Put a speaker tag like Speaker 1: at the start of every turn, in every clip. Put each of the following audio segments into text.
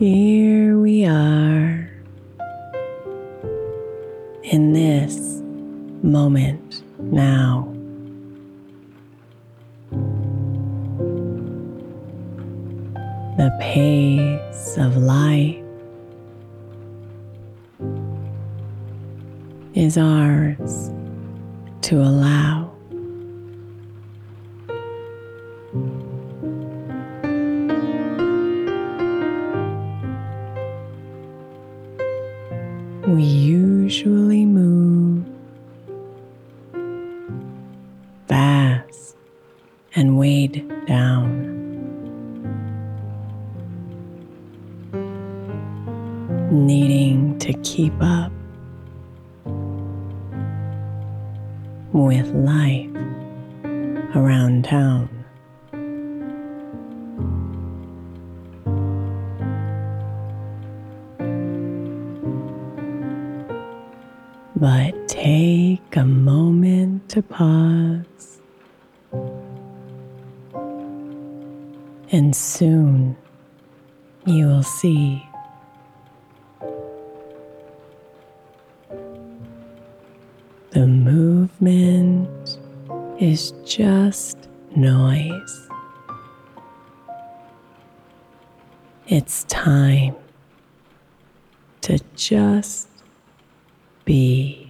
Speaker 1: Here we are in this moment now. The pace of life is ours to allow. We usually move fast and weighed down. Needing to keep up with life around town. But take a moment to pause. And soon you will see the movement is just noise. It's time to just be.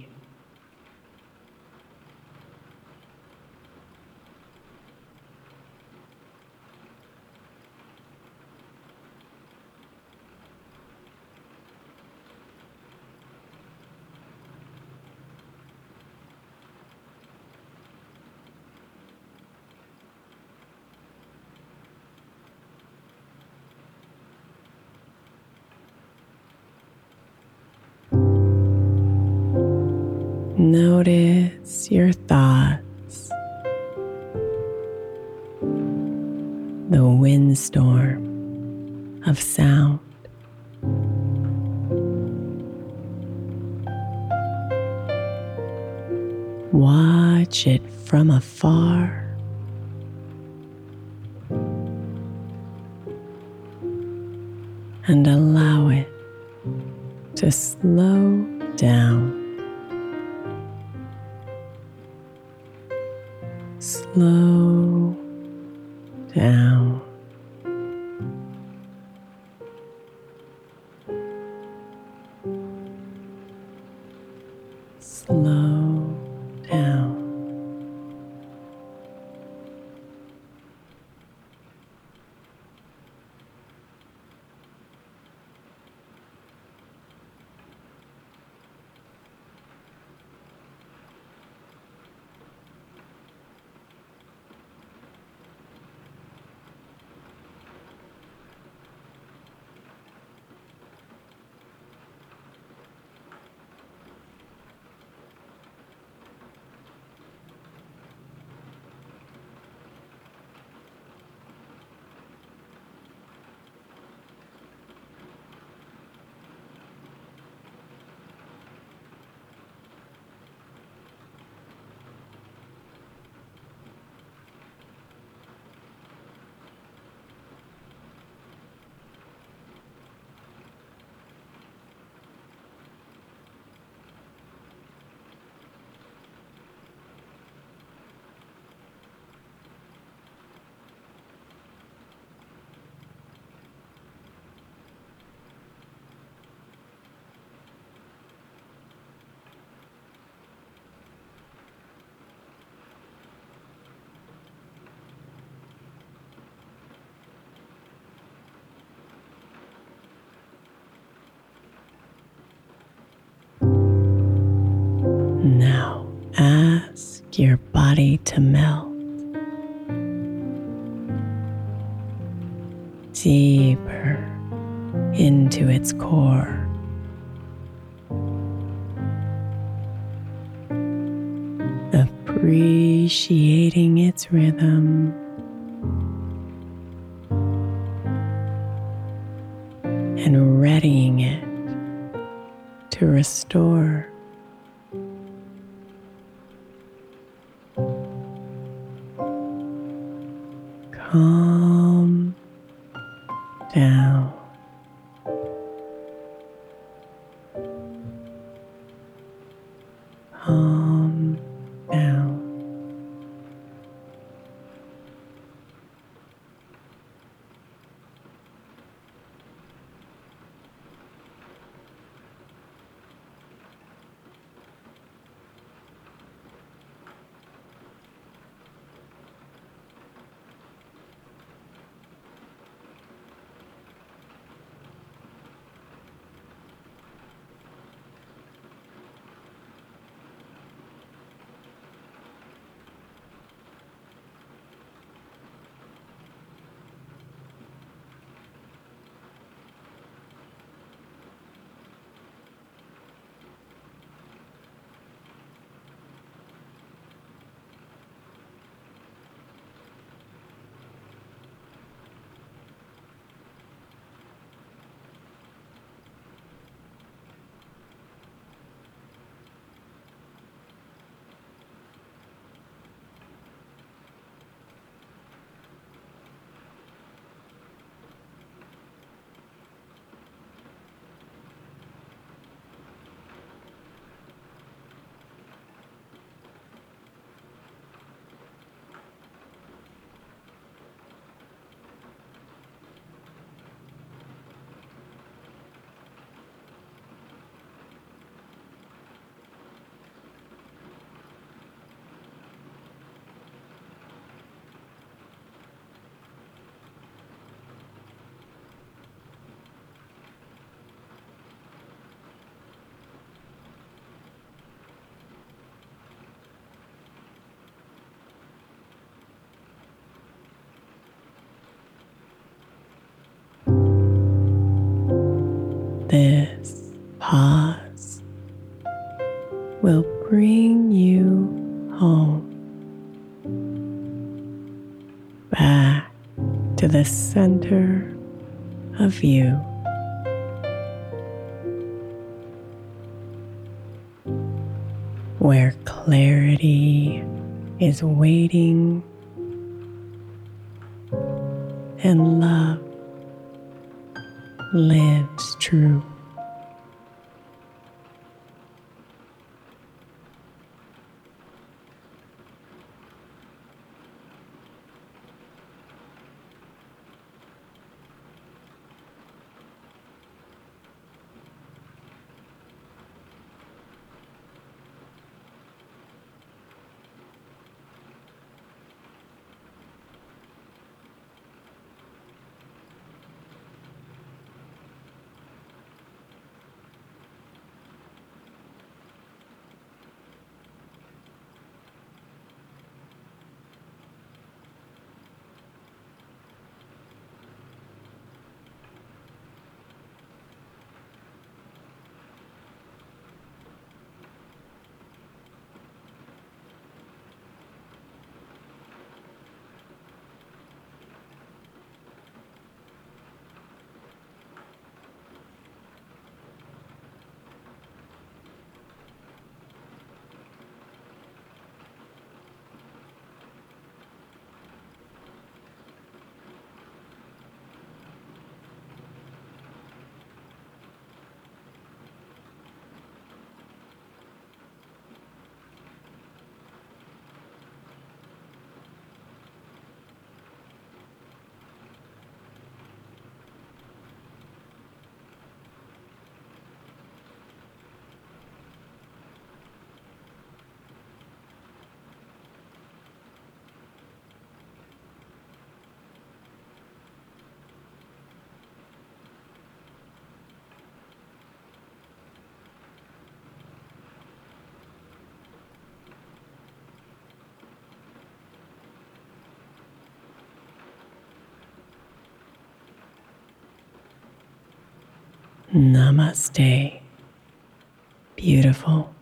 Speaker 1: Notice your thoughts, the windstorm of sound. Watch it from afar. And allow it to slow down. Slow Now ask your body to melt deeper into its core. Appreciating its rhythm. And readying it to restore. This pause will bring you home. Back to the center of you. Where clarity is waiting and love lives Namaste. Beautiful.